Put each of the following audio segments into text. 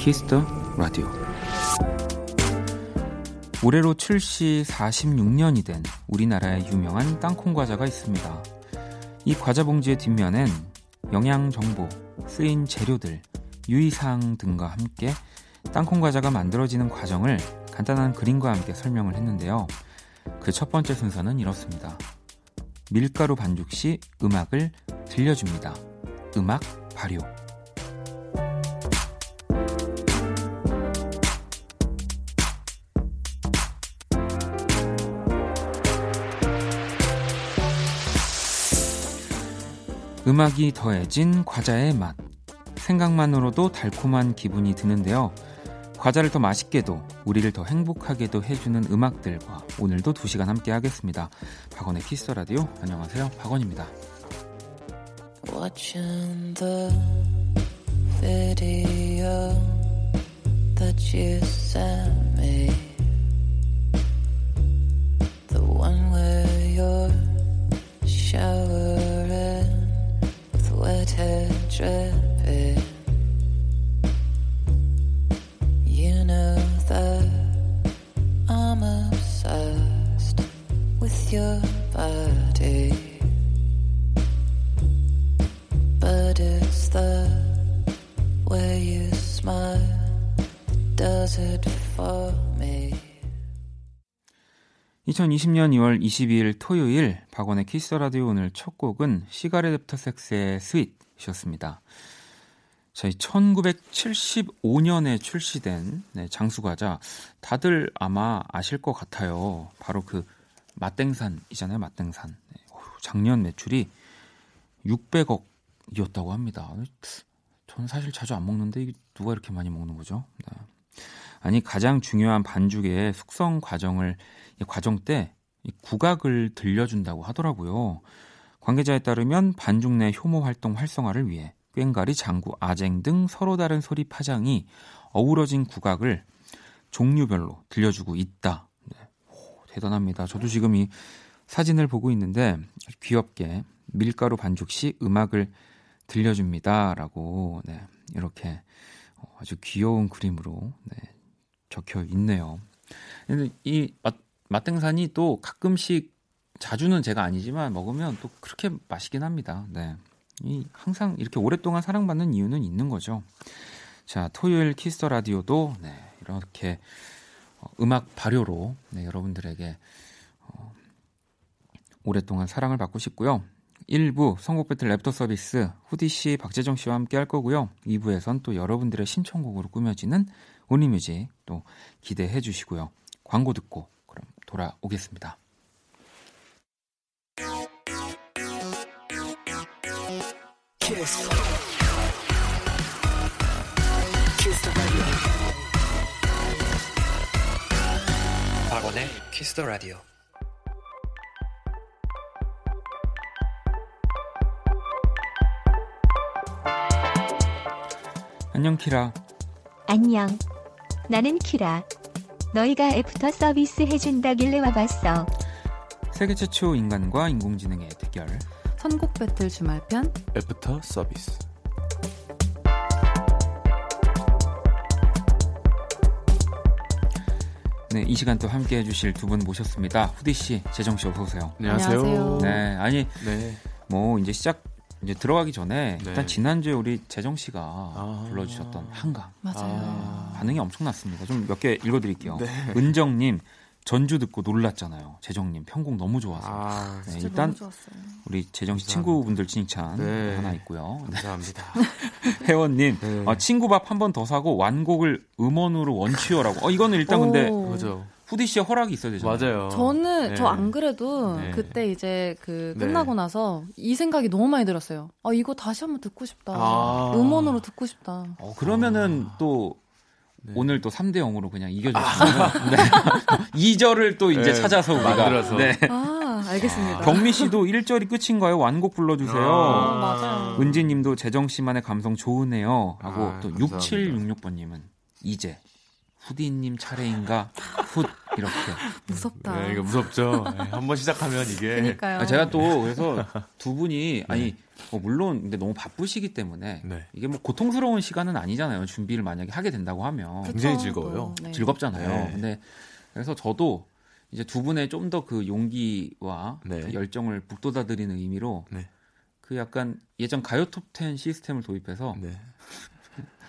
Kiss the Radio 올해로 출시 46년이 된 우리나라의 유명한 땅콩 과자가 있습니다. 이 과자 봉지의 뒷면엔 영양 정보, 쓰인 재료들, 유의사항 등과 함께 땅콩 과자가 만들어지는 과정을 간단한 그림과 함께 설명을 했는데요. 그 첫 번째 순서는 이렇습니다. 밀가루 반죽 시 음악을 들려줍니다. 음악 발효. 음악이 더해진 과자의 맛. 생각만으로도 달콤한 기분이 드는데요. 과자를 더 맛있게도 우리를 더 행복하게도 해주는 음악들과 오늘도 2시간 함께 하겠습니다. 박원의 키스 라디오 안녕하세요. 박원입니다. Watching the video that you sent me 2020년 2월 22일 토요일 박원의 Kiss the Radio 오늘 첫 곡은 시가렛 애프터 섹스의 스윗이었습니다. 저희 1975년에 출시된 네, 장수과자 다들 아마 아실 것 같아요. 바로 그 맛땡산이잖아요. 맛땡산. 네, 작년 매출이 600억이었다고 합니다. 저는 사실 자주 안 먹는데 누가 이렇게 많이 먹는 거죠? 네. 아니 가장 중요한 반죽의 숙성 과정을 과정 때 국악을 들려준다고 하더라고요. 관계자에 따르면 반죽 내 효모 활동 활성화를 위해 꽹가리, 장구, 아쟁 등 서로 다른 소리 파장이 어우러진 국악을 종류별로 들려주고 있다. 네. 오, 대단합니다. 저도 지금 이 사진을 보고 있는데 귀엽게 밀가루 반죽 시 음악을 들려줍니다라고 네, 이렇게 어, 아주 귀여운 그림으로 네, 적혀 있네요. 이 맛, 맛동산이 또 가끔씩 자주는 제가 아니지만 먹으면 또 그렇게 맛있긴 합니다. 네. 이 항상 이렇게 오랫동안 사랑받는 이유는 있는 거죠. 자, 토요일 Kiss the Radio도 네, 이렇게 어, 음악 발효로 네, 여러분들에게 어, 오랫동안 사랑을 받고 싶고요. 1부 선곡 배틀 랩터 서비스 후디 씨, 박재정 씨와 함께 할 거고요. 2부에선 또 여러분들의 신청곡으로 꾸며지는 온리뮤직 또 기대해 주시고요. 광고 듣고 그럼 돌아오겠습니다. Kiss. Kiss the radio. 박원의 Kiss the Radio. 안녕 키라. 안녕. 나는 키라. 너희가 애프터 서비스 해준다길래 와봤어. 세계 최초 인간과 인공지능의 대결. 선곡 배틀 주말편 애프터 서비스 네, 이 시간 또 함께 해주실 두 분 모셨습니다. 후디 씨, 재정 씨 어서 오세요. 안녕하세요. 네, 아니 네. 뭐 이제 시작 이제 들어가기 전에 네. 일단 지난주에 우리 재정 씨가 아~ 불러주셨던 한강 맞아요. 아~ 반응이 엄청났습니다. 좀 몇 개 읽어드릴게요. 네. 은정님 전주 듣고 놀랐잖아요. 재정님 편곡 너무 좋아서. 아, 네, 일단 우리 재정 씨 친구분들 칭찬 네. 하나 있고요. 네. 감사합니다. 혜원님 네. 어, 친구 밥 한 번 더 사고 완곡을 음원으로 원취어라고. 어 이거는 일단 근데 그죠. 후디 씨의 허락이 있어야 되잖아요. 맞아요. 저는 네. 저안 그래도 네. 그때 이제 그 네. 끝나고 나서 이 생각이 너무 많이 들었어요. 아 이거 다시 한번 듣고 싶다. 아. 음원으로 듣고 싶다. 어, 그러면은 아. 또 네. 오늘 또 3대 0으로 그냥 이겨주시면 아. 네. 2절을 또 이제 네. 찾아서 우리가 만들어서. 네. 아, 알겠습니다. 경미 씨도 1절이 끝인가요? 완곡 불러주세요. 아, 맞아요. 은지 님도 재정 씨만의 감성 좋으네요. 하고 아, 또 6766번님은 이제 후디님 차례인가? 훗 이렇게 무섭다. 네, 이거 무섭죠. 네, 한번 시작하면 이게. 그러니까요. 아, 제가 또 그래서 두 분이 아니 뭐 물론 근데 너무 바쁘시기 때문에 네. 이게 뭐 고통스러운 시간은 아니잖아요. 준비를 만약에 하게 된다고 하면 굉장히 즐거워요. 네. 즐겁잖아요. 네. 근데 그래서 저도 이제 두 분의 좀 더 그 용기와 네. 그 열정을 북돋아드리는 의미로 네. 그 약간 예전 가요 톱10 시스템을 도입해서 네.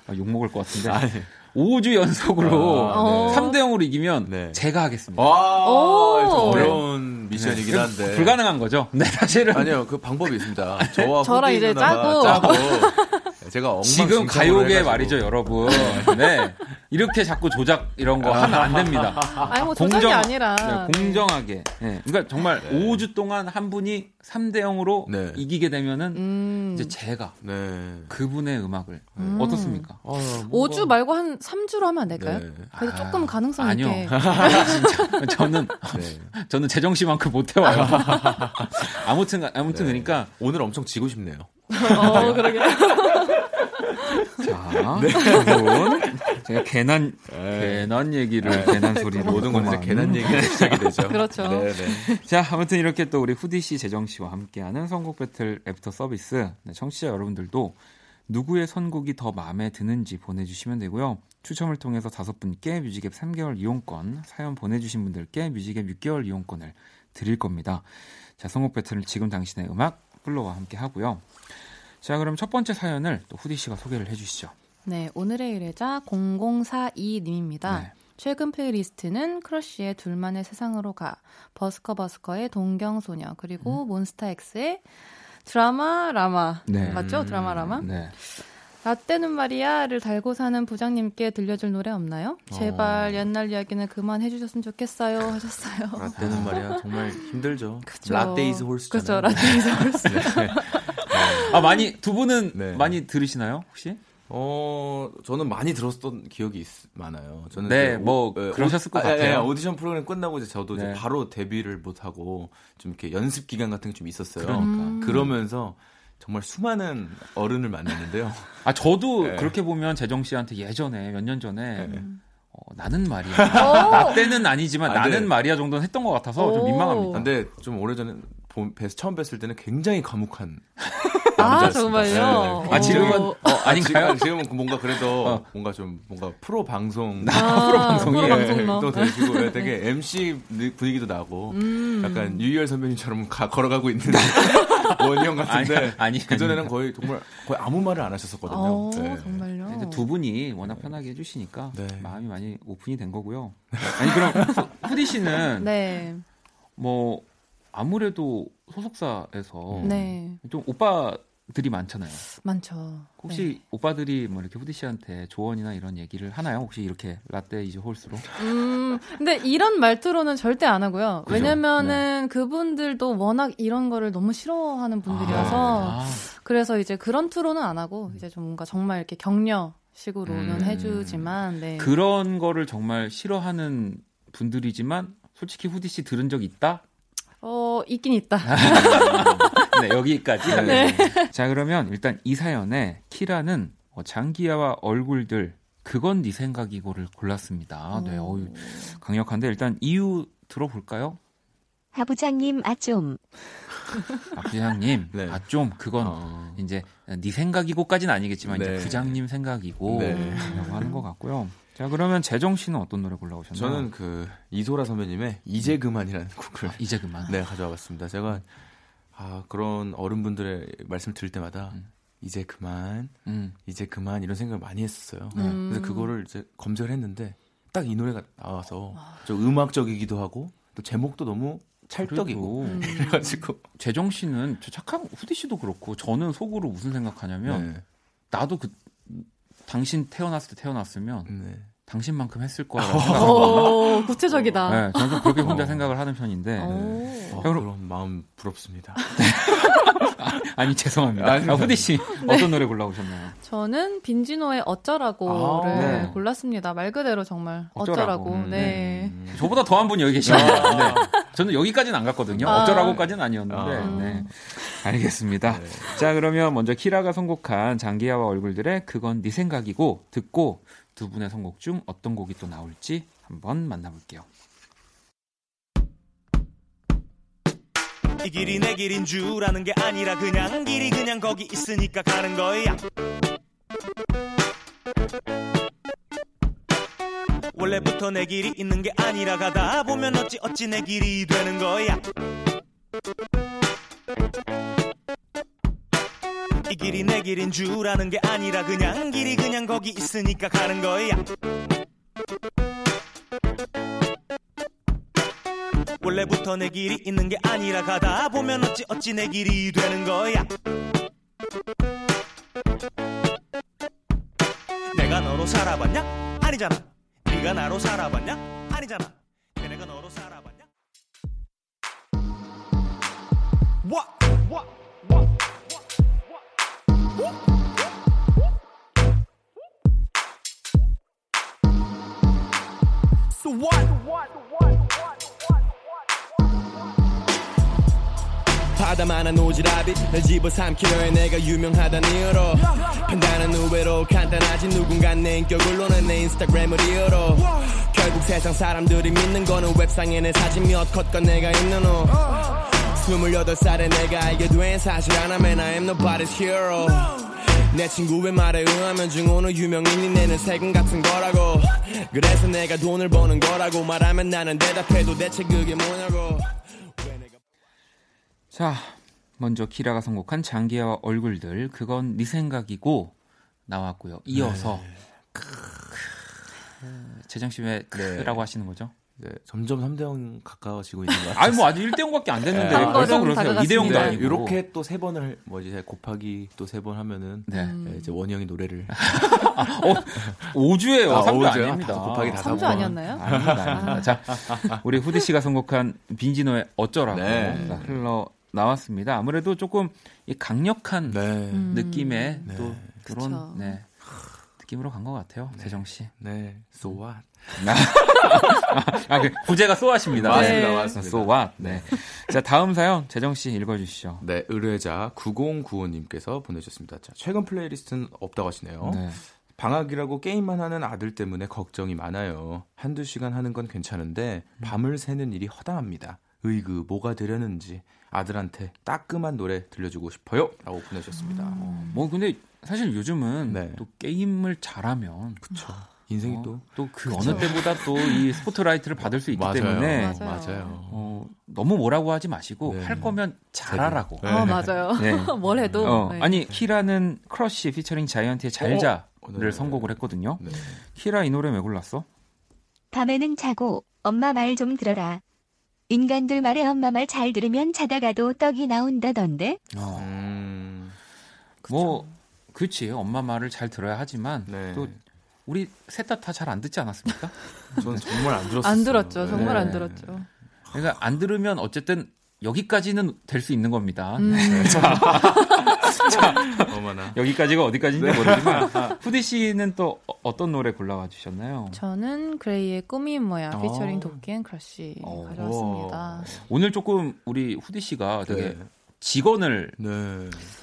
아, 욕 먹을 것 같은데. 아, 네. 5주 연속으로 아, 네. 3대 0으로 이기면 네. 제가 하겠습니다. 와, 어려운 미션이긴 네. 한데. 불가능한 거죠. 네, 사실은. 아니요, 그 방법이 있습니다. 저와 저랑 이제 짜고. 짜고 제가 지금 가요계 말이죠, 여러분. 네. 이렇게 자꾸 조작 이런 거 하면 안 됩니다. 아니 뭐 조작이 공정, 아니라 네, 공정하게. 네. 그러니까 정말 네. 5주 동안 한 분이 3대 0으로 네. 이기게 되면은 음. 이제 제가 네. 그분의 음악을 음. 어떻습니까? 어, 뭔가... 5주 말고 한 3주로 하면 안 될까요? 네. 그래도 아, 조금 가능성 아니요. 있게. 진짜 저는 네. 저는 재정 씨만큼 못 해와요. 아무튼 아무튼 그러니까 오늘 엄청 지고 싶네요. 어, 그러게. 자, 네. 분 제가 괜한 네. 괜한 얘기를 네. 괜한 소리로 모든 건 이제 괜한 얘기가 시작이 되죠. 그렇죠. 네, 네. 자, 아무튼 이렇게 또 우리 후디 씨, 재정 씨와 함께하는 선곡 배틀 애프터 서비스. 네, 청취자 여러분들도 누구의 선곡이 더 마음에 드는지 보내주시면 되고요. 추첨을 통해서 다섯 분께 뮤직앱 3개월 이용권, 사연 보내주신 분들께 뮤직앱 6개월 이용권을 드릴 겁니다. 자, 선곡 battle을 지금 당신의 음악 플로와 함께 하고요. 자, 그럼 첫 번째 사연을 또 후디 씨가 소개를 해주시죠. 네, 오늘의 의뢰자 0042님입니다. 네. 최근 playlist는 크러쉬의 둘만의 세상으로 가, 버스커 버스커의 동경소녀, 그리고 음. 몬스타엑스의 Dramarama. 네. 맞죠? Dramarama? 네. 라떼는 말이야를 달고 사는 부장님께 들려줄 노래 없나요? 제발 어. 옛날 이야기는 그만 해주셨으면 좋겠어요 하셨어요. 라떼는 말이야 정말 힘들죠. 그쵸. Latte is horse. 그렇죠. Latte is horse. 네. 아 많이 두 분은 네. 많이 들으시나요 혹시? 어, 저는 많이 들었던 기억이 있, 많아요. 저는 네, 뭐 오, 그러셨을 오, 것 아, 예, 같아요. 아, 오디션 프로그램 끝나고 이제 저도 네. 이제 바로 데뷔를 못 하고 좀 이렇게 연습 기간 같은 게 좀 있었어요. 그러니까. 음. 그러면서 정말 수많은 어른을 만났는데요. 아, 저도 네. 그렇게 보면 재정 씨한테 예전에 몇 년 전에 네. 어, 나는 말이야. 나 때는 아니지만 아, 나는 네. 말이야 정도는 했던 것 같아서 좀 민망합니다. 근데 좀 오래전에 처음 뵀을 때는 굉장히 과묵한 아 정말요? 네. 아 지금은 어, 아닌가요? 아, 지금, 은 뭔가 그래도 어. 뭔가 좀 뭔가 프로 방송 아, 프로 방송이 네, 또 되시고 네, 되게 MC 분위기도 나고 음. 약간 유희열 선배님처럼 가, 걸어가고 있는 원형 같은데 아니, 그 전에는 거의 정말 거의 아무 말을 안 하셨었거든요. 오, 네. 정말요? 두 분이 워낙 편하게 해주시니까 네. 마음이 많이 오픈이 된 거고요. 아니 그럼 후디 씨는 네. 뭐 아무래도 소속사에서 네. 좀 오빠들이 많잖아요. 많죠. 혹시 네. 오빠들이 뭐 이렇게 후디 씨한테 조언이나 이런 얘기를 하나요? 혹시 이렇게 라떼 이제 홀수로? 음, 근데 이런 말투로는 절대 안 하고요. 그죠? 왜냐면은 네. 그분들도 워낙 이런 거를 너무 싫어하는 분들이어서 아, 아. 그래서 이제 그런 투로는 안 하고 이제 좀 뭔가 정말 이렇게 격려 식으로는 음. 해주지만 네. 그런 거를 정말 싫어하는 분들이지만 솔직히 후디 씨 들은 적 있다? 어, 있긴 있다. 네, 여기까지. 네. 자, 그러면 일단 이 사연에 키라는 어, 장기야와 얼굴들 그건 네 생각이고를 골랐습니다. 네, 어유 강력한데 일단 이유 들어볼까요? 하부장님 아좀. 아, 부장님, 네. 아, 좀, 그건, 어... 이제, 네 생각이고까지는 아니겠지만, 네. 이제 부장님 생각이고, 네. 라고 하는 것 같고요. 자, 그러면 재정 씨는 어떤 노래 골라오셨나요? 저는 그 이소라 선배님의 이제 그만이라는 곡을 아, 이제 그만. 네, 가져와 봤습니다. 제가 아, 그런 어른분들의 말씀 들을 때마다 음. 이제 그만, 음. 이제 그만 이런 생각을 많이 했었어요. 음. 그래서 그거를 이제 검색을 했는데 딱 이 노래가 나와서 좀 음악적이기도 하고 또 제목도 너무 찰떡이고 음. 그래가지고 재정 씨는 저 착한 후디 씨도 그렇고 저는 속으로 무슨 생각하냐면 네. 나도 그 당신 태어났을 때 태어났으면 네. 당신만큼 했을 거라고 생각합니다. 구체적이다. 네, 저는 그렇게 혼자 어. 생각을 하는 편인데. 네. 어, 그럼 마음 부럽습니다. 아니 죄송합니다. 아, 후디 씨 네. 어떤 노래 골라오셨나요? 저는 빈지노의 어쩌라고를 아, 네. 골랐습니다. 말 그대로 정말 어쩌라고. 어쩌라고. 음, 네. 음. 저보다 더한 분이 여기 계시네요. 네. 저는 여기까지는 안 갔거든요. 아. 어쩌라고까지는 아니었는데. 아. 네. 알겠습니다. 네. 자 그러면 먼저 키라가 선곡한 장기야와 얼굴들의 그건 네 생각이고 듣고 두 분의 선곡 중 어떤 곡이 또 나올지 한번 만나볼게요. 이 길이 내 길인 줄 아는 게 아니라 그냥 길이 그냥 거기 있으니까 가는 거야 원래부터 내 길이 있는 게 아니라 가다 보면 어찌 어찌 내 길이 되는 거야. 이 길이 내 길인 줄 아는 게 아니라 그냥 길이 그냥 거기 있으니까 가는 거야. 원래부터 내 길이 있는 게 아니라 가다 보면 어찌 어찌 내 길이 되는 거야. 내가 너로 살아봤냐? 아니잖아 네가 나로 살아봤냐? 아니잖아 걔네가 너로 살아봤냐? 와! 와! 와! So what? 바다만한 오지랖이 날 집어삼키려 해. 내가 유명하다는 이유로 판단은 의외로 간단하지. 누군가 내 인격을 노는 내 인스타그램을 이유로 결국 세상 사람들이 믿는 거는 웹상에 내 사진 몇 컷과 내가 있는 후 28살에 내가 알게 된 사실 하나면 I am nobody's hero. 내 친구의 말에 의하면 증오는 유명인이 내는 세금 같은 거라고. 그래서 내가 돈을 버는 거라고 말하면 나는 대답해도 대체 그게 뭐냐고 자, 먼저 키라가 선곡한 장기하와 얼굴들 그건 네 생각이고 나왔고요. 이어서 네. 크, 재정 씨왜 크라고 하시는 거죠? 네, 점점 3대 0 가까워지고 있는 것 같아요. 아니 뭐 아직 1대 0밖에 안 됐는데 네. 왜 벌써 그러세요? 2대 0도 다가갔습니다. 아니고. 이렇게 또 세 번을 뭐 이제 곱하기 또 세 번 하면은 네. 네, 이제 원희 형이 노래를 5주예요. 아, 3주 오주요? 아닙니다. 다 곱하기 다 3주 아니었나요? 아닙니다. 아닙니다. 자, 우리 후디 씨가 선곡한 빈지노의 어쩌라고 네. 자, 흘러 나왔습니다. 아무래도 조금 이 강력한 네. 음. 느낌의 네. 또 그런. 네. 느낌으로 간 것 같아요. 재정 씨. 네. So what? 아, 그 부제가 So what입니다. 맞습니다. 네. 맞습니다. So what? 네. 자, 다음 사연 재정 씨 읽어 주시죠. 네, 의뢰자 9095님께서 보내 주셨습니다. 자, 최근 playlist는 없다고 하시네요. 네. 방학이라고 게임만 하는 아들 때문에 걱정이 많아요. 한두 시간 하는 건 괜찮은데 밤을 새는 일이 허당합니다. 의그 뭐가 되려는지 아들한테 따끔한 노래 들려주고 싶어요. 라고 보내주셨습니다. 뭐 근데 사실 요즘은 네. 또 게임을 잘하면 그쵸. 인생이 어, 또또그 어느 때보다 또 이 스포트라이트를 받을 수 있기 맞아요. 때문에 맞아요. 맞아요. 어, 너무 뭐라고 하지 마시고 네. 할 거면 잘하라고. 네. 아 맞아요. 네. 뭘 해도 어, 네. 아니 키라는 크러쉬 피처링 자이언티의 잘자를 어, 네. 선곡을 했거든요. 네. 키라 이 노래 왜 골랐어? 밤에는 자고 엄마 말 좀 들어라. 인간들 말에 엄마 말 잘 들으면 자다가도 떡이 나온다던데. 어, 음, 뭐 그렇지 엄마 말을 잘 들어야 하지만 네. 또 우리 셋 다 다 잘 안 듣지 않았습니까? 저는 정말 안 들었어요. 안 들었죠. 정말 네. 안 들었죠. 그러니까 안 들으면 어쨌든 여기까지는 될 수 있는 겁니다. 음. 어머나. 여기까지가 어디까지인지 모르지만 후디 씨는 또 어- 어떤 노래 골라와 주셨나요? 저는 그레이의 꿈이 뭐야 어. 피처링 도끼 and 크러쉬 어. 가져왔습니다. 오늘 조금 우리 후디 씨가 되게 네. 직언을 네.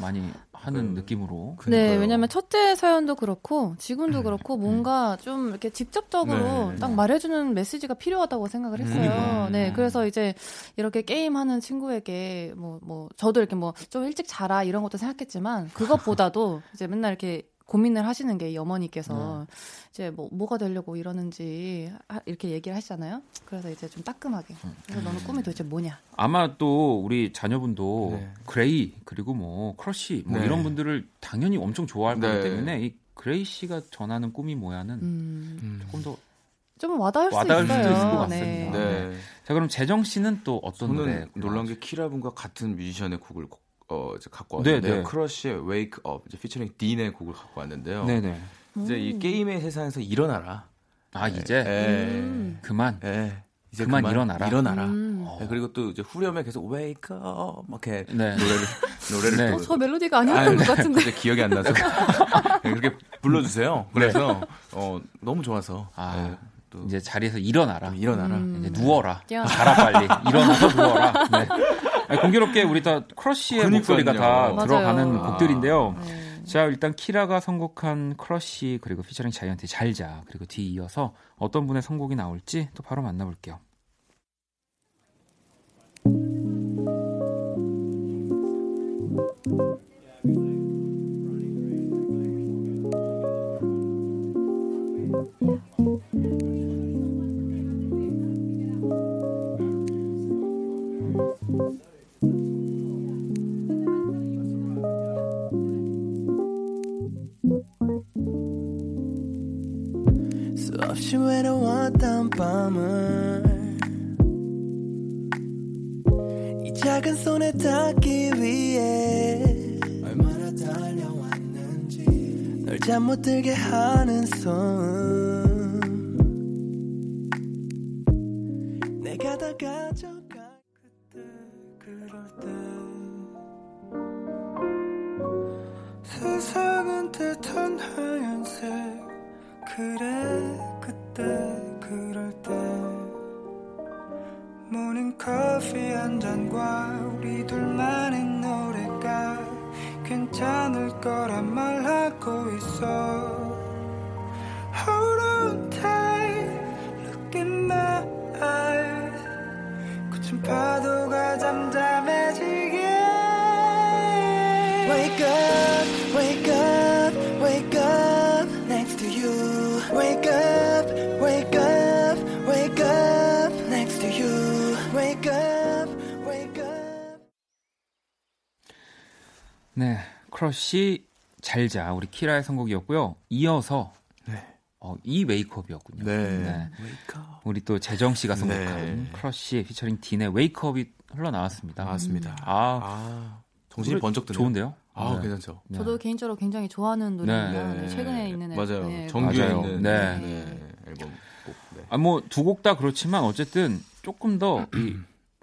많이 하는 그- 느낌으로 네, 그러니까요. 왜냐면 첫째 사연도 그렇고 지금도 그렇고 뭔가 좀 이렇게 직접적으로 네. 딱 말해주는 메시지가 필요하다고 생각을 했어요. 네, 그래서 이제 이렇게 게임하는 친구에게 뭐뭐 저도 이렇게 뭐 좀 일찍 자라 이런 것도 생각했지만 그것보다도 이제 맨날 이렇게 고민을 하시는 게 이 어머니께서 이제 뭐 뭐가 되려고 이러는지 하- 이렇게 얘기를 하시잖아요. 그래서 이제 좀 따끔하게. 그래서 너는 꿈이 도대체 뭐냐? 아마 또 우리 자녀분도 네. 그레이 그리고 뭐 크러쉬 뭐 네. 이런 분들을 당연히 엄청 좋아할 거기 네. 때문에 이 그레이 씨가 전하는 꿈이 뭐야는 음, 음. 조금 더좀 와닿을, 와닿을 수 있어요. 있을 것 네. 같습니다. 네. 자 그럼 재정 씨는 또 어떤 노래 놀란 게 키라분과 같은 뮤지션의 곡을 고- 어, 이제 갖고 네, 왔는데요. 네. 크러쉬의 Wake Up 이제 피처링 딘의 곡을 갖고 왔는데요. 네네 이제 이 게임의 세상에서 일어나라. 아 이제 예. 음. 그만 예. 이제 그만 일어나라. 일어나라. 음. 예, 그리고 또 이제 후렴에 계속 Wake Up 막 이렇게 네. 노래를 노래를 네. 또 어, 저 멜로디가 아니었던 것 같은데. 근데 기억이 안 나서 네, 그렇게 불러주세요. 그래서 어, 너무 좋아서 아, 예, 또 이제 자리에서 일어나라 좀 일어나라. 음. 이제 누워라. 자라 빨리 일어나서 누워라 네. 아니, 공교롭게 우리 다 크러쉬의 그러니까요. 목소리가 다 맞아요. 들어가는 아. 곡들인데요. 네. 자, 일단 키라가 선곡한 크러쉬 그리고 피처링 자이언티 잘자 그리고 뒤이어서 어떤 분의 선곡이 나올지 또 바로 만나볼게요. 수없이 외로웠던 밤을 이 작은 손에 닿기 위해 얼마나 달려왔는지 널 잠 못 들게 하는 손. 그래 크러쉬 잘자 우리 키라의 선곡이었고요. 이어서 네. 어, 이 Wake Up이었군요. 네. 우리 또 재정 씨가 선곡한 네. 크러쉬 피처링 딘의 Wake Up이 흘러나왔습니다. 맞습니다. 아, 아, 정신이 번쩍 드네요. 좋은데요? 아, 네. 괜찮죠. 네. 저도 개인적으로 굉장히 좋아하는 노래입니다. 네. 네, 최근에 있는 맞아요. 네, 정규에 맞아요. 있는 네. 네. 앨범 곡. 네. 아, 뭐 두 곡 다 그렇지만 어쨌든 조금 더 이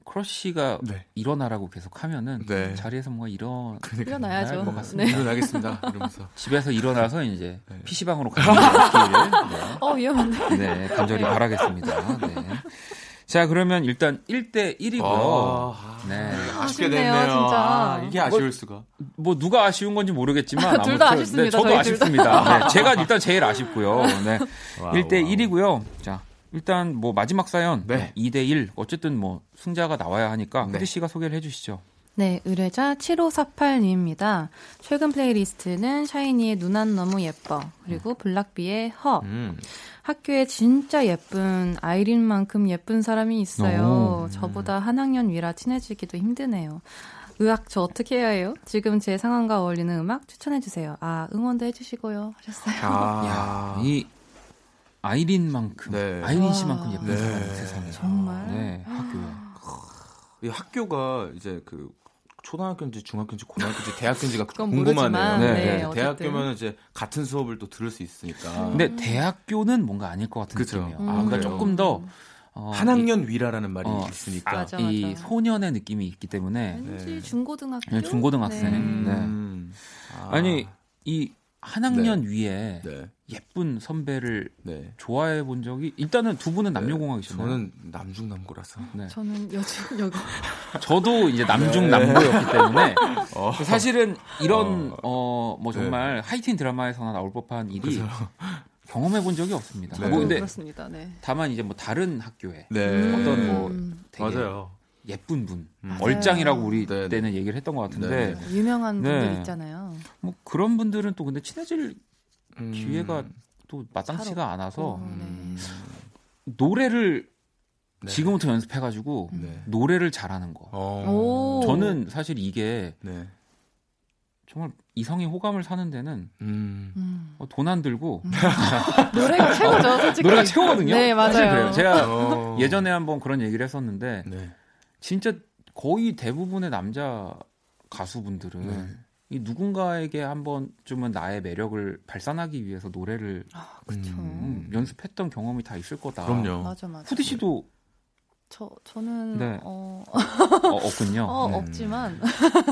크러쉬가 네. 일어나라고 계속 하면은 네. 자리에서 뭔가 일어 일어나야죠. 것 같습니다. 네. 일어나겠습니다. 이러면서. 집에서 일어나서 이제 네. PC방으로 가는 길을 어 위험한데. 네, 네, 간절히 바라겠습니다. 네. 자, 그러면 일단 1대 1이고요. 아, 네. 아쉽게 됐네요. 진짜. 아, 이게 아쉬울 수가. 뭐 누가 아쉬운 건지 모르겠지만 둘 다 아무튼, 아쉽습니다, 네, 저도 둘 다. 아쉽습니다. 네, 제가 일단 제일 아쉽고요. 네. wow, 1대 wow. 1이고요. 자, 일단 뭐 마지막 사연 네. 2대 1. 어쨌든 뭐 승자가 나와야 하니까 네. 후디 씨가 소개를 해 주시죠. 네, 의뢰자 7548님입니다. 최근 playlist는 샤이니의 누난 너무 예뻐, 그리고 블락비의 HER. 음. 학교에 진짜 예쁜 아이린만큼 예쁜 사람이 있어요. 오. 저보다 한 학년 위라 친해지기도 힘드네요. 으악 저 어떻게 해야 해요? 지금 제 상황과 어울리는 음악 추천해 주세요. 아 응원도 해주시고요 하셨어요. 아, 야, 이 아이린만큼 네. 아이린 씨만큼 와. 예쁜 네. 사람이 세상에. 정말? 네, 학교에. 이 학교가 이제 그 초등학교인지 중학교인지 고등학교인지 대학교인지가 궁금하네요. 네, 네, 어쨌든. 대학교면 이제 같은 수업을 또 들을 수 있으니까. 근데 대학교는 뭔가 아닐 것 같은 그쵸. 느낌이에요. 음. 뭔가 그래요? 조금 더 어, 한 학년 위라라는 말이 어, 있으니까. 맞아, 이 맞아. 소년의 느낌이 있기 때문에 왠지 네. 중고등학교? 네, 중고등학생. 음. 아. 아니 이 한 학년 위에 네. 예쁜 선배를 네. 좋아해 본 적이 일단은 두 분은 남녀공학이셨나요? 저는 남중남고라서. 네. 저는 여중 여고. 저도 이제 남중 남고였기 때문에 어. 사실은 이런 어뭐 네. 정말 하이틴 드라마에서나 나올 법한 일이 경험해 본 적이 없습니다. 네. 뭐 근데 그렇습니다. 네. 다만 이제 뭐 다른 학교에 네. 어떤 뭐 음, 되게 맞아요. 예쁜 분 음. 얼짱이라고 우리 네, 네. 때는 얘기를 했던 것 같은데 네. 유명한 분들 네. 있잖아요. 뭐 그런 분들은 또 근데 친해질 음. 기회가 또 마땅치가 않아서 어, 네. 음. 노래를 네. 지금부터 연습해가지고 네. 노래를 잘하는 거. 어. 오. 저는 사실 이게 네. 정말 이성의 호감을 사는 데는 음. 음. 돈안 들고 노래가 최고죠, 솔직히. 노래가 최고거든요. 네, 맞아요. 사실 그래요. 제가 어. 예전에 한번 그런 얘기를 했었는데 네. 진짜 거의 대부분의 남자 가수분들은 네. 이 누군가에게 한 번쯤은 나의 매력을 발산하기 위해서 노래를 아, 그렇죠. 음, 연습했던 경험이 다 있을 거다. 그럼요. 맞아, 맞아. 후디 씨도 저 저는 네. 어, 어, 없군요. 어 네. 없지만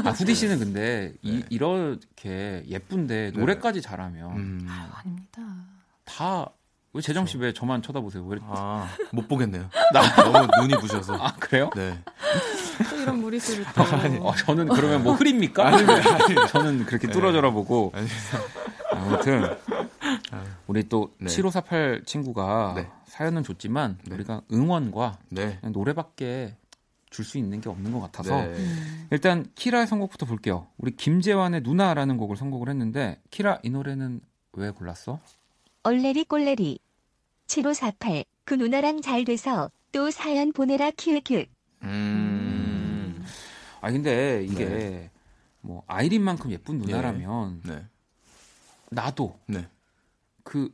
아, 후디 씨는 근데 이, 네. 이 렇게 예쁜데 네. 노래까지 잘하면 음. 아닙니다. 다 왜 재정 씨 왜 저만 쳐다보세요? 왜 아, 못 보겠네요. 너무 눈이 부셔서. 아 그래요? 네. 또 이런 무리수를 또. 어, 저는 그러면 뭐 흐립니까? 저는 그렇게 뚫어져라 보고 아니, 아무튼 우리 또 네. 7548 친구가 네. 사연은 줬지만 네. 우리가 응원과 네. 노래밖에 줄 수 있는 게 없는 것 같아서 네. 음. 일단 키라의 선곡부터 볼게요. 우리 김재환의 누나라는 곡을 선곡을 했는데 키라 이 노래는 왜 골랐어? 얼레리 꼴레리 7548 그 누나랑 잘 돼서 또 사연 보내라 키읔키읔 음. 아 근데 이게 네. 뭐 아이린만큼 예쁜 누나라면 네. 나도 네. 그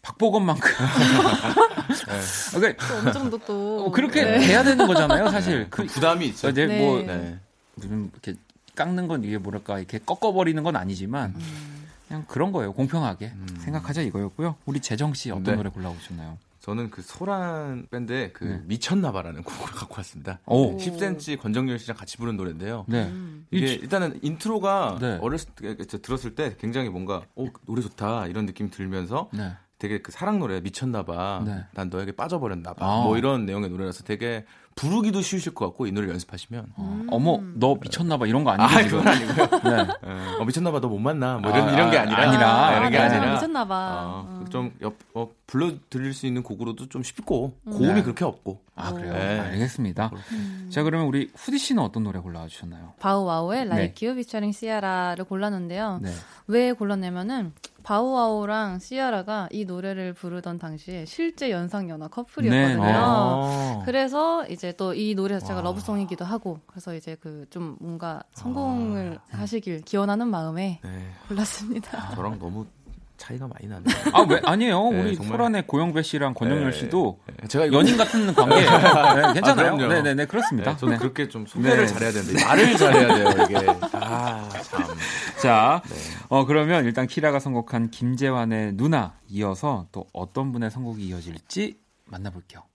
박보검만큼. 네. 그러니까 어느 정도 또 어, 그렇게 네. 돼야 되는 거잖아요, 사실. 그 부담이 있죠. 이제 네. 뭐 네. 무슨 이렇게 깎는 건 이게 뭐랄까 이렇게 꺾어버리는 건 아니지만 음. 그냥 그런 거예요. 공평하게 음. 생각하자 이거였고요. 우리 재정 씨 어떤 네. 노래 골라오셨나요? 저는 그 소란 밴드의 그 네. 미쳤나봐라는 곡을 갖고 왔습니다. 오. 10cm 권정열 씨랑 같이 부른 노래인데요. 네. 음. 이게 일단은 intro가 네. 어렸을 때 들었을 때 굉장히 뭔가 오 노래 좋다 이런 느낌이 들면서 네. 되게 그 사랑 노래 미쳤나봐. 네. 난 너에게 빠져버렸나봐. 아. 뭐 이런 내용의 노래라서 되게 부르기도 쉬우실 것 같고 이 노래를 연습하시면 음. 어 머 너 미쳤나봐 이런 거 아니고 아, 그건 아니고요. 네. 어, 미쳤나봐 너 못 만나 뭐 이런 아, 이런 게 아니라 아니라 아, 이런 게 아니라 미쳤나봐 어, 좀 옆, 어, 불러 드릴 수 있는 곡으로도 좀 쉽고 음. 고음이 네. 그렇게 없고 아 그래요 네. 알겠습니다. 음. 자 그러면 우리 후디 씨는 어떤 노래 골라 주셨나요? 바우와우의 Like You 피처링 시아라를 골랐는데요. 네. 왜 골랐냐면은 바우와우랑 시아라가 이 노래를 부르던 당시에 실제 연상 연하 커플이었거든요. 네, 네. 아. 그래서 이제 또 이 노래 자체가 와. 러브송이기도 하고 그래서 이제 그 좀 뭔가 성공을 아. 하시길 기원하는 마음에 네. 골랐습니다. 아, 저랑 너무 차이가 많이 나네요. 아, 왜? 아니에요. 네, 우리 정말... 소란의 고영배 씨랑 권영열 네, 씨도 네, 제가 연인 같은 관계예요. 네, 괜찮아요. 아, 네 네네, 네, 그렇습니다. 네, 저는 네. 그렇게 좀 소개를 잘해야 되는데, 말을 잘해야 돼요, 이게. 아, 참. 자, 어, 그러면 일단 키라가 선곡한 김재환의 누나 이어서 또 어떤 분의 선곡이 이어질지 만나볼게요.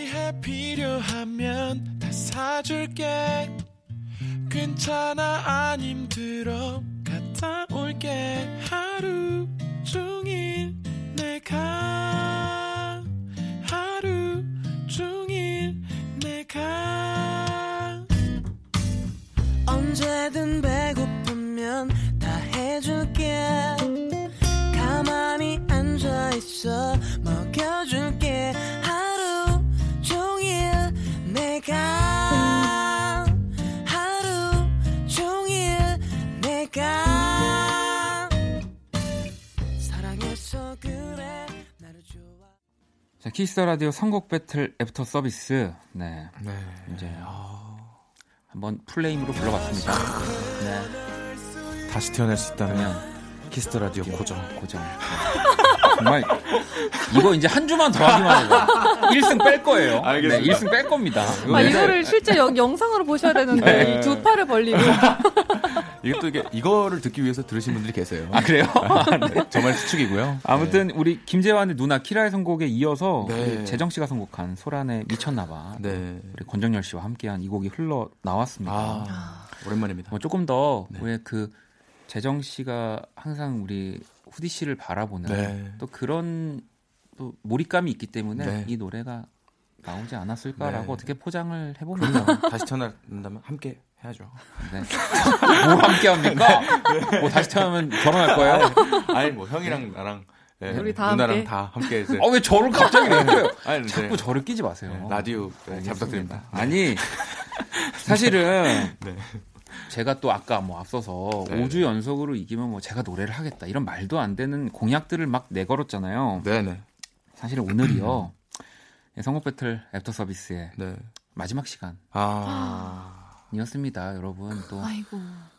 위해 필요하면 다 사줄게. 괜찮아 안 힘들어. 갔다 올게. 하루 종일 내가 키스 라디오 선곡 배틀 애프터 서비스. 네. 네. 이제 어, 한번 full name으로 불러봤습니다. 네. 다시 태어날 수 있다면 키스 라디오 고정. 고정. 정말 이거 이제 한 주만 더 하기만 해도 1승 뺄 거예요. 알겠습니다. 네, 1승 뺄 겁니다. 아, 이거를 실제 영, 영상으로 보셔야 되는데 네. 두 팔을 벌리고 이게 또 이게 이거를 듣기 위해서 들으신 분들이 계세요. 아 그래요? 네. 정말 수축이고요. 아무튼 네. 우리 김재환의 누나 키라의 선곡에 이어서 네. 재정 씨가 선곡한 소란의 미쳤나봐. 네. 우리 권정열 씨와 함께한 이 곡이 흘러 나왔습니다. 아, 오랜만입니다. 뭐 조금 더 왜 그 재정 씨가 항상 우리 후디 씨를 바라보는 네. 또 그런 또 몰입감이 있기 때문에 네. 이 노래가 나오지 않았을까라고 네. 어떻게 포장을 해보면 다시 태어난다면 함께 해야죠. 네. 뭘 함께 합니까? 네. 뭐 다시 태어나면 결혼할 거예요? 아니 뭐 형이랑 나랑 네, 우리 다 누나랑 함께? 다 함께 이제. 아왜 저를 갑자기 이렇게? 아니, 자꾸 저를 끼지 마세요. 네, 라디오 네, 잘 부탁드립니다. 아니 사실은 네. 제가 또 아까 뭐 앞서서 네. 5주 연속으로 이기면 뭐 제가 노래를 하겠다 이런 말도 안 되는 공약들을 막 내걸었잖아요. 네네. 사실 오늘이요 선곡 배틀 애프터 서비스의 네. 마지막 시간. 아. 이었습니다, 여러분. 또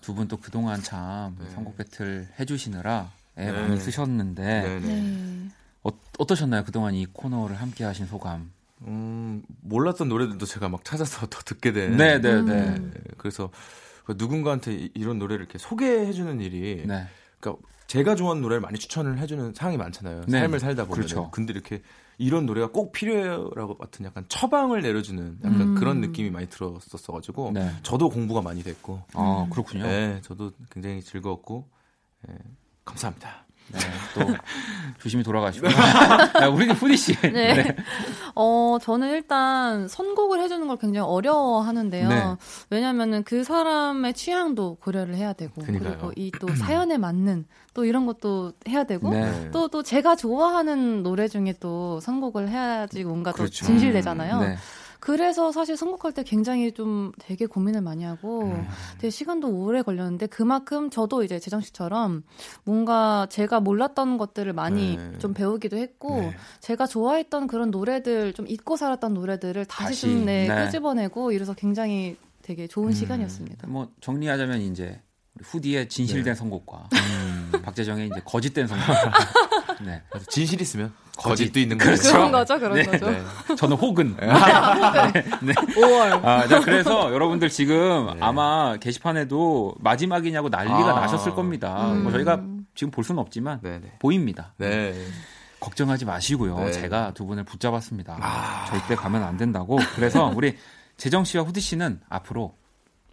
두 분 또 그동안 참 네. 선곡 배틀 해주시느라 애 네. 많이 쓰셨는데 네. 네. 어, 어떠셨나요? 그동안 이 코너를 함께 하신 소감. 음, 몰랐던 노래들도 제가 막 찾아서 더 듣게 된. 네네네. 네, 네. 그래서 그 누군가한테 이런 노래를 이렇게 소개해주는 일이. 네. 그러니까 제가 좋아하는 노래를 많이 추천을 해주는 상황이 많잖아요. 네. 삶을 살다 보면. 그렇죠. 근데 이렇게 이런 노래가 꼭 필요해요라고 같은 약간 처방을 내려주는 약간 음. 그런 느낌이 많이 들었었어가지고 네. 저도 공부가 많이 됐고. 아 그렇군요. 네, 저도 굉장히 즐거웠고 네, 감사합니다. 네, 또 조심히 돌아가시고. 우리 후디 씨. 네. 네. 어, 저는 일단 선곡을 해주는 걸 굉장히 어려워하는데요. 네. 왜냐하면은 그 사람의 취향도 고려를 해야 되고, 그러니까요. 그리고 이 또 사연에 맞는 또 이런 것도 해야 되고, 네. 또, 또 제가 좋아하는 노래 중에 또 선곡을 해야지 뭔가 그렇죠. 또 진실되잖아요. 네. 그래서 사실 선곡할 때 굉장히 좀 되게 고민을 많이 하고 음. 되게 시간도 오래 걸렸는데 그만큼 저도 이제 재정 씨처럼 뭔가 제가 몰랐던 것들을 많이 네. 좀 배우기도 했고 네. 제가 좋아했던 그런 노래들 좀 잊고 살았던 노래들을 다시, 다시. 좀 네, 네. 끄집어내고 이래서 굉장히 되게 좋은 음. 시간이었습니다. 뭐 정리하자면 이제 후디의 진실된 네. 선곡과 음. 박재정의 이제 거짓된 선곡. 네. 진실 있으면 거짓 도 있는 거죠. 그렇죠. 그런 거죠, 그런 네. 거죠. 네. 저는 혹은. 네. 네. 5월. 아, 자, 그래서 여러분들 지금 네. 아마 게시판에도 마지막이냐고 난리가 아. 나셨을 겁니다. 음. 뭐 저희가 지금 볼 수는 없지만 네네. 네. 보입니다. 네. 걱정하지 마시고요. 네. 제가 두 분을 붙잡았습니다. 아. 절대 가면 안 된다고. 그래서 우리 재정 씨와 후디 씨는 앞으로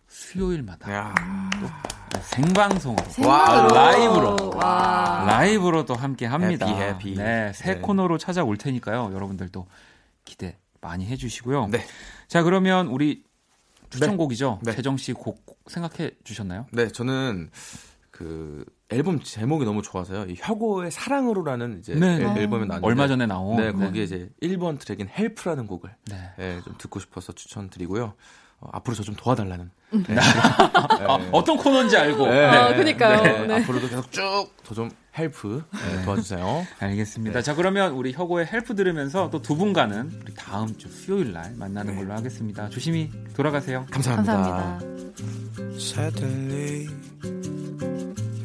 수요일마다 또 생방송으로, 생방으로. 라이브로 와. 라이브로 또 함께 합니다. happy, happy. 네, 새 네. 코너로 찾아올 테니까요. 여러분들도 기대 많이 해주시고요. 네. 자 그러면 우리 추천곡이죠. 네. 재정 씨 곡 생각해 주셨나요? 네, 저는 그 앨범 제목이 너무 좋아서요. 이 혁오의 사랑으로라는 이제 네. 앨범이 나왔는데 얼마 전에 나온 네, 거기에 네. 이제 1번 트랙인 Help라는 곡을 네. 네, 좀 듣고 싶어서 추천드리고요. 어, 앞으로 저 좀 도와달라는. 네. 네. 네. 어떤 코너인지 알고. 네. 아, 그니까요. 네. 앞으로도 계속 쭉 더 좀 help 도와주세요. 알겠습니다. 자, 그러면 우리 혁오의 Help 들으면서 또 두 분과는 우리 다음 주 수요일 날 만나는 걸로 하겠습니다. 조심히 돌아가세요. 감사합니다. 감사합니다. Suddenly,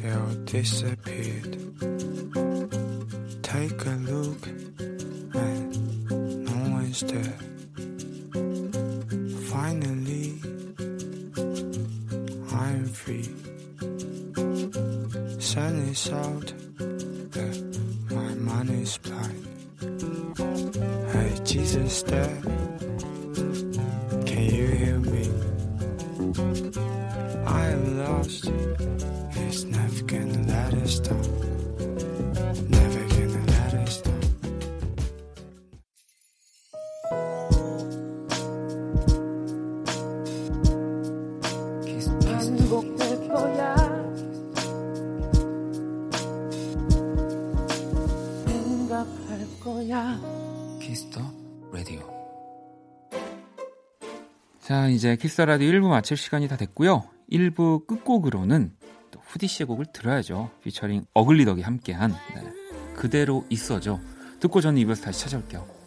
you disappeared. Take a look, and no one's there. Finally, Sun is out, but my mind is blind. Hey, Jesus, there. Can you hear me? I am lost. It's never gonna let us down. 이제 키스라디오 1부 마칠 시간이 다 됐고요. 1부 끝곡으로는 또 후디 씨의 곡을 들어야죠. 피처링 어글리덕이 함께한 네. 그대로 있어죠. 듣고 저는 이부에서 다시 찾아올게요.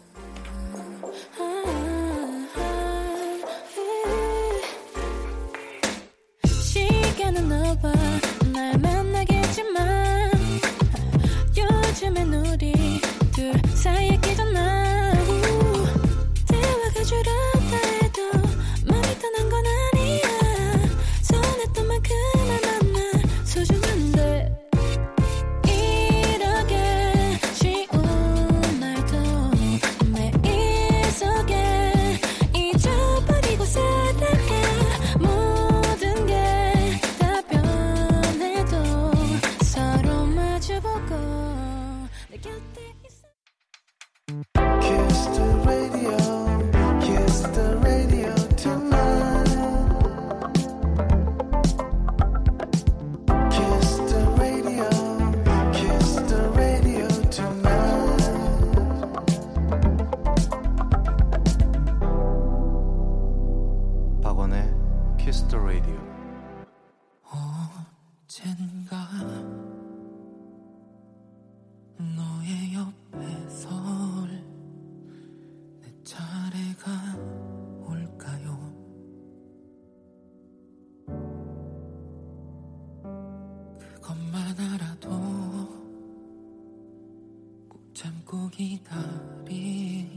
참고 기다릴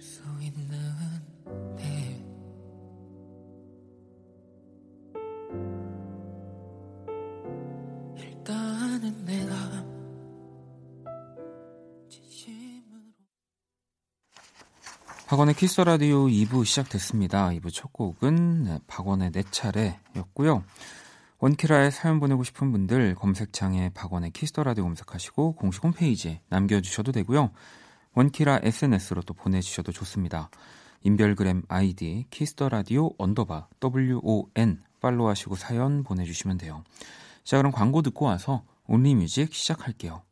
수 있는데 일단은 내가 박원의 키스 라디오 2부 시작됐습니다. 2부 첫 곡은 박원의 내 차례였고요. 원키라에 사연 보내고 싶은 분들 검색창에 박원의 키스 라디오 검색하시고 공식 홈페이지에 남겨주셔도 되고요. 원키라 SNS로 또 보내주셔도 좋습니다. 인별그램 아이디 Kiss the Radio underbar WON 팔로우하시고 사연 보내주시면 돼요. 자 그럼 광고 듣고 와서 Only Music 시작할게요.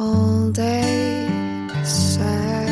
All day 박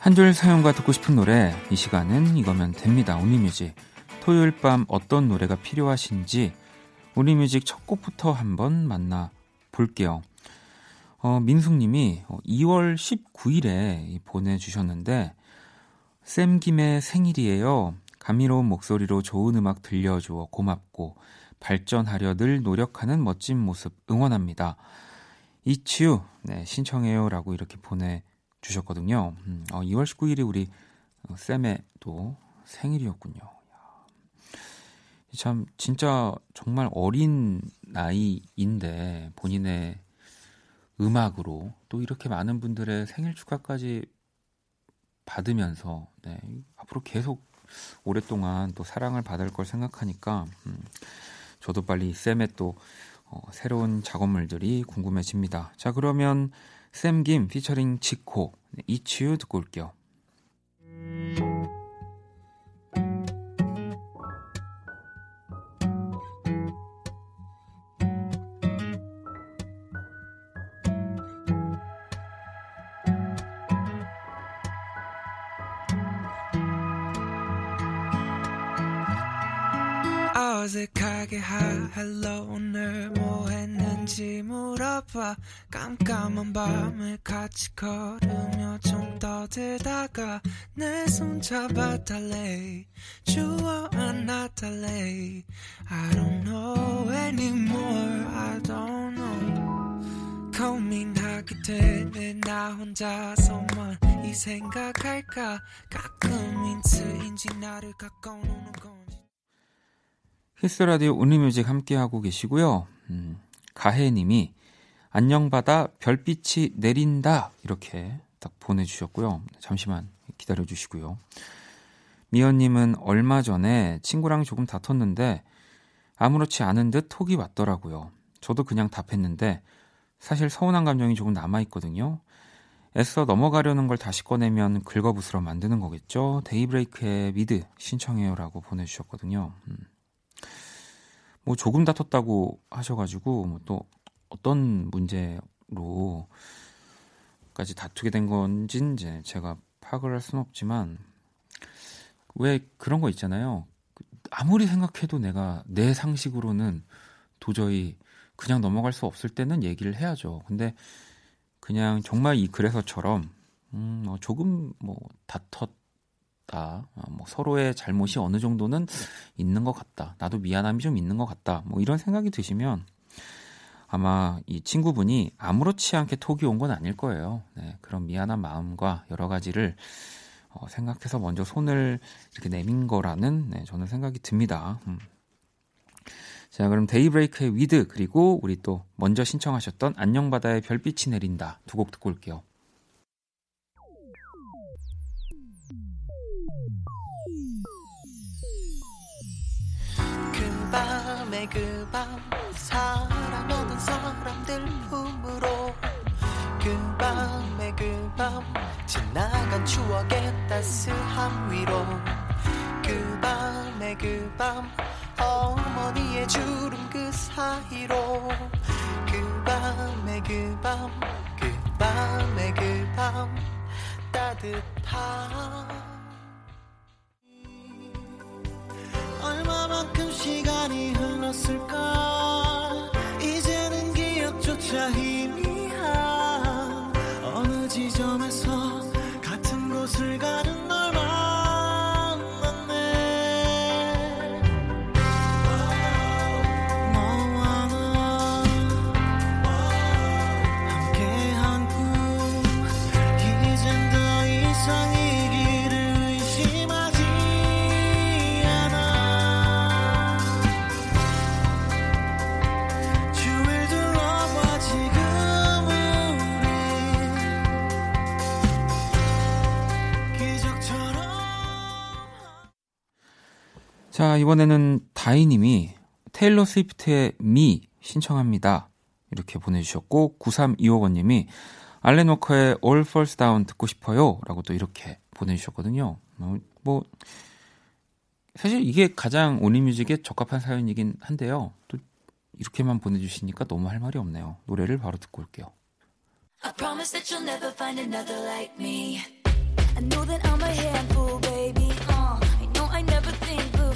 한 줄 사연과 듣고 싶은 노래 이 시간은 이거면 됩니다. 오니뮤직 토요일 밤 어떤 노래가 필요하신지 오니뮤직 첫 곡부터 한번 만나 볼게요. 어, 민숙님이 2월 19일에 보내주셨는데 쌤 김의 생일이에요. 감미로운 목소리로 좋은 음악 들려주어 고맙고 발전하려 늘 노력하는 멋진 모습 응원합니다. 이치유 네, 신청해요라고 이렇게 보내 주셨거든요. 음, 어, 2월 19일이 우리 어, 쌤의 또 생일이었군요. 참 진짜 정말 어린 나이인데 본인의 음악으로 또 이렇게 많은 분들의 생일 축하까지 받으면서 네, 앞으로 계속 오랫동안 또 사랑을 받을 걸 생각하니까 음, 저도 빨리 쌤의 또 어, 새로운 작업물들이 궁금해집니다. 자 그러면 샘김 피처링 지코 이치유 듣고 올게요. 어색하게 hello 오늘 뭐 했는지 물어봐. 깜깜한 밤을 같이 걸으며 좀 떠들다가 내 손 잡아달래. 추워 안아달래. I don't know anymore. I don't know. 고민하게 되네. 나 혼자서만 이 생각할까? 가끔 힌트인지 나를 가까워오는 건지. 키스 라디오 Only Music 함께하고 계시고요. 음, 가혜님이 안녕바다 별빛이 내린다 이렇게 딱 보내주셨고요. 잠시만 기다려 주시고요. 미연님은 얼마 전에 친구랑 조금 다퉜는데 아무렇지 않은 듯 톡이 왔더라고요. 저도 그냥 답했는데 사실 서운한 감정이 조금 남아있거든요. 애써 넘어가려는 걸 다시 꺼내면 긁어부스러 만드는 거겠죠. 데이브레이크의 미드 신청해요라고 보내주셨거든요. 음. 뭐 조금 다퉜다고 하셔가지고 뭐 또 어떤 문제로까지 다투게 된 건지 이제 제가 파악을 할 수는 없지만 왜 그런 거 있잖아요. 아무리 생각해도 내가 내 상식으로는 도저히 그냥 넘어갈 수 없을 때는 얘기를 해야죠. 근데 그냥 정말 이 글에서처럼 음, 뭐 조금 뭐 다퉜 같다. 어, 뭐 서로의 잘못이 어느 정도는 있는 것 같다. 나도 미안함이 좀 있는 것 같다. 뭐 이런 생각이 드시면 아마 이 친구분이 아무렇지 않게 톡이 온 건 아닐 거예요. 네, 그런 미안한 마음과 여러 가지를 어, 생각해서 먼저 손을 이렇게 내민 거라는 네, 저는 생각이 듭니다. 음. 자, 그럼 Daybreak의 With 그리고 우리 또 먼저 신청하셨던 안녕바다의 별빛이 내린다 두 곡 듣고 올게요. 그 밤 사랑하던 사람들 품으로. 그 밤에 그 밤 지나간 추억의 따스함 위로. 그 밤에 그 밤 어머니의 주름 그 사이로. 그 밤에 그 밤 그 밤에 그 밤 따뜻한 얼마만큼 시간이 흘렀을까? 이번에는 다이님이 테일러 스위프트의 미 신청합니다. 이렇게 보내주셨고, 9325번님이 알렌 워커의 All Falls Down 듣고 싶어요. 라고 또 이렇게 보내주셨거든요. 어, 뭐, 사실 이게 가장 온리뮤직에 적합한 사연이긴 한데요. 또 이렇게만 보내주시니까 너무 할 말이 없네요. 노래를 바로 듣고 올게요. I promise that you'll never find another like me. I know that I'm a handful, baby. Uh,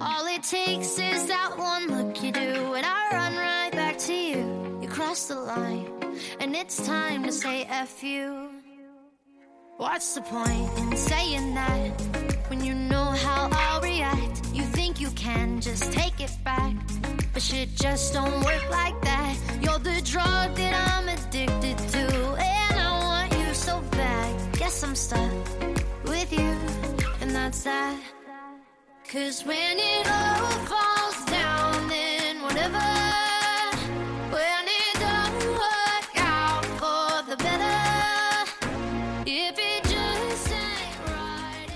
All it takes is that one look you do, and I run right back to you. You cross the line, and it's time to say F you. What's the point in saying that when you know how I'll react? You think you can just take it back, but shit just don't work like that. You're the drug that I'm addicted to, and I want you so bad. Guess I'm stuck with you, and that's that. Cause when it all falls down, then whatever. When it don't work out for the better, if it just ain't right.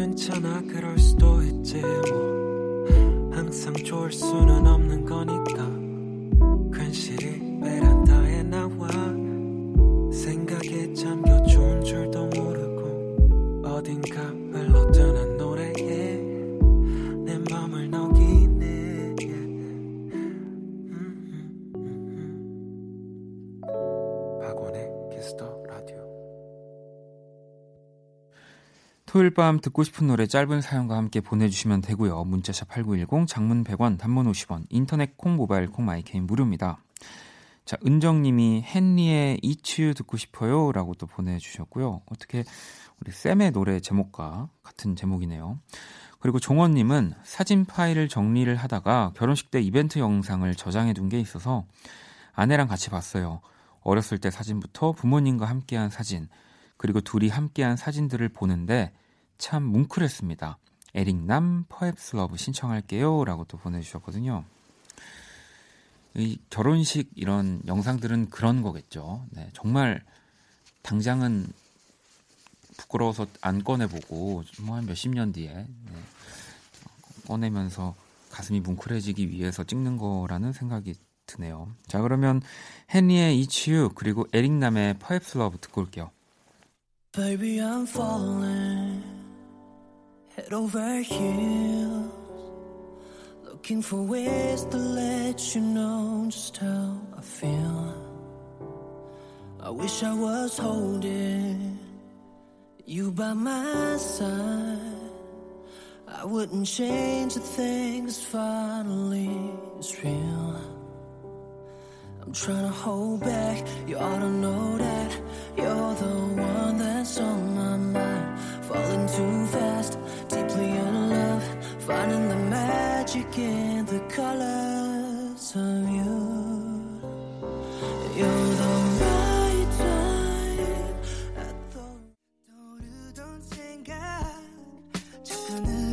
and it's 괜찮아 그럴 수도 있지 뭐 항상 좋을 수는 없는 거니까 괜시리 베란다에 나와 생각에 잠겨 좋은 줄도 모르고 어딘가 흘러드는 노래에 내 맘을 녹이네. 박원의 Kiss the Radio 토요일 밤 듣고 싶은 노래 짧은 사연과 함께 보내주시면 되고요. 문자샵 8910, 장문 100원, 단문 50원, 인터넷 콩, 모바일 콩, My K는 무료입니다. 자, 은정님이 헨리의 It's You 듣고 싶어요 라고 또 보내주셨고요. 어떻게 우리 샘의 노래 제목과 같은 제목이네요. 그리고 종원님은 사진 파일을 정리를 하다가 결혼식 때 이벤트 영상을 저장해 둔 게 있어서 아내랑 같이 봤어요. 어렸을 때 사진부터 부모님과 함께한 사진, 그리고 둘이 함께한 사진들을 보는데 참 뭉클했습니다. 에릭남 Perhaps Love 신청할게요 라고 또 보내주셨거든요. 이 결혼식 이런 영상들은 그런 거겠죠. 네, 정말 당장은 부끄러워서 안 꺼내보고 뭐 한 몇십 년 뒤에 네, 꺼내면서 가슴이 뭉클해지기 위해서 찍는 거라는 생각이 드네요. 자 그러면 헨리의 It's You 그리고 에릭남의 Perhaps Love 듣고 올게요. Baby, I'm falling head over heels, looking for ways to let you know just how I feel. I wish I was holding you by my side. I wouldn't change a thing, finally it's real. I'm trying to hold back. You ought to know that you're the one that's on my mind. Falling too fast, deeply in love, finding the magic in the colors of you. You're 자꾸 늘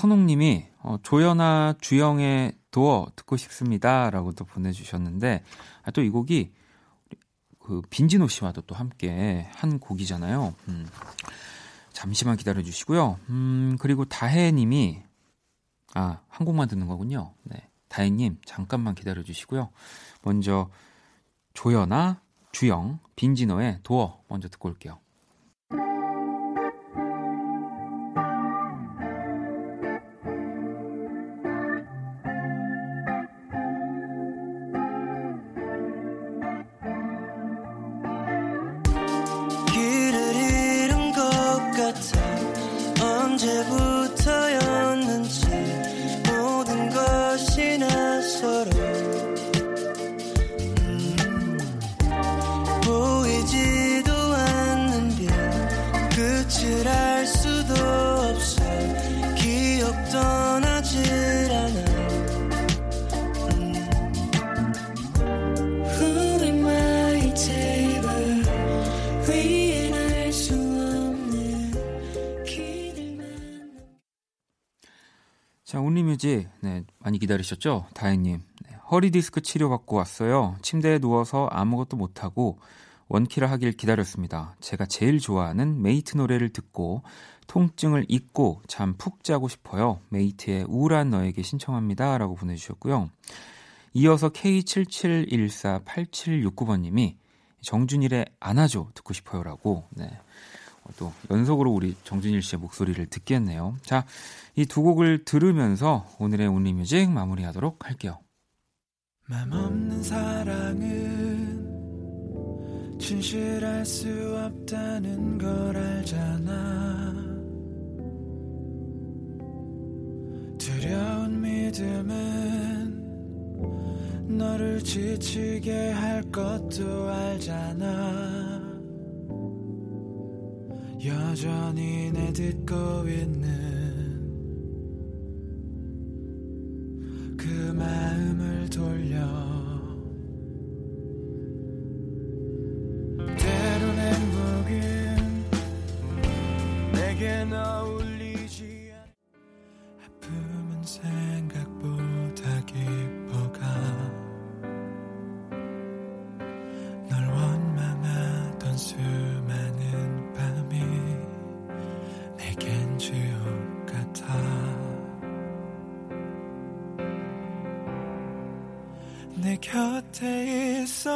선홍님이 어, 조연아 주영의 도어 듣고 싶습니다라고 또 보내주셨는데 아, 또 이 곡이 그 빈지노 씨와도 또 함께 한 곡이잖아요. 음, 잠시만 기다려 주시고요. 음, 그리고 다혜님이 아, 한 곡만 듣는 거군요. 네. 다혜님, 잠깐만 기다려 주시고요. 먼저, 조연아, 주영, 빈지노의 도어 먼저 듣고 올게요. 기다리셨죠? 다혜님. 네, 허리 디스크 치료받고 왔어요. 침대에 누워서 아무것도 못하고 원키라 하길 기다렸습니다. 제가 제일 좋아하는 Mate 노래를 듣고 통증을 잊고 잠 푹 자고 싶어요. Mate의 우울한 너에게 신청합니다. 라고 보내주셨고요. 이어서 K77148769번님이 정준일의 안아줘 듣고 싶어요. 라고, 네. 또 연속으로 우리 정준일 씨의 목소리를 듣겠네요. 자, 이 두 곡을 들으면서 오늘의 온리 뮤직 마무리하도록 할게요. 맘 없는 사랑은 진실할 수 없다는 걸 알잖아. 두려운 믿음은 너를 지치게 할 것도 알잖아. 여전히 내 듣고 있는 그 마음을 돌려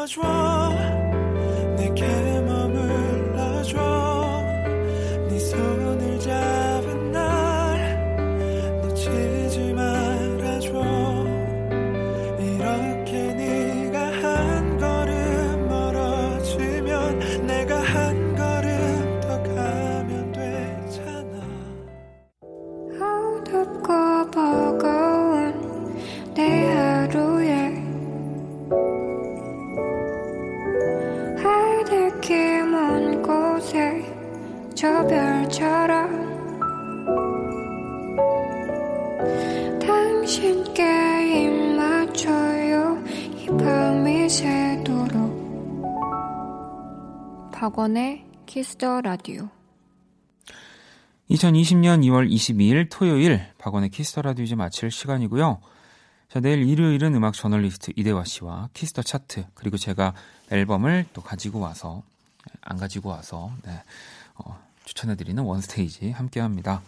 곁에 박원의 Kiss the Radio 2020년 2월 22일 토요일 박원의 Kiss the Radio 이제 마칠 시간이고요. 자, 내일 일요일은 음악 저널리스트 이대화 씨와 Kiss the Chart 그리고 제가 앨범을 또 가지고 와서 안 가지고 와서 네, 어, 추천해드리는 One Stage 함께 합니다.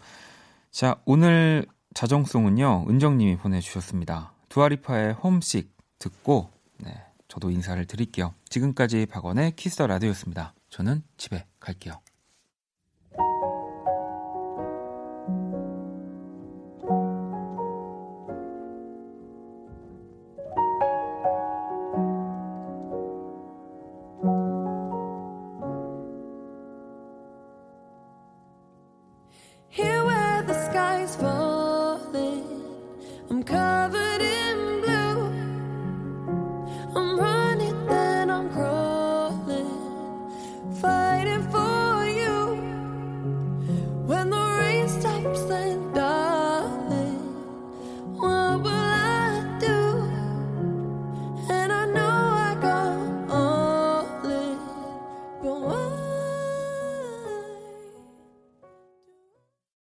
자, 오늘 자정송은요, 은정님이 보내주셨습니다. 두아리파의 Homesick 듣고, 네, 저도 인사를 드릴게요. 지금까지 박원의 키스터 라디오였습니다. 저는 집에 갈게요.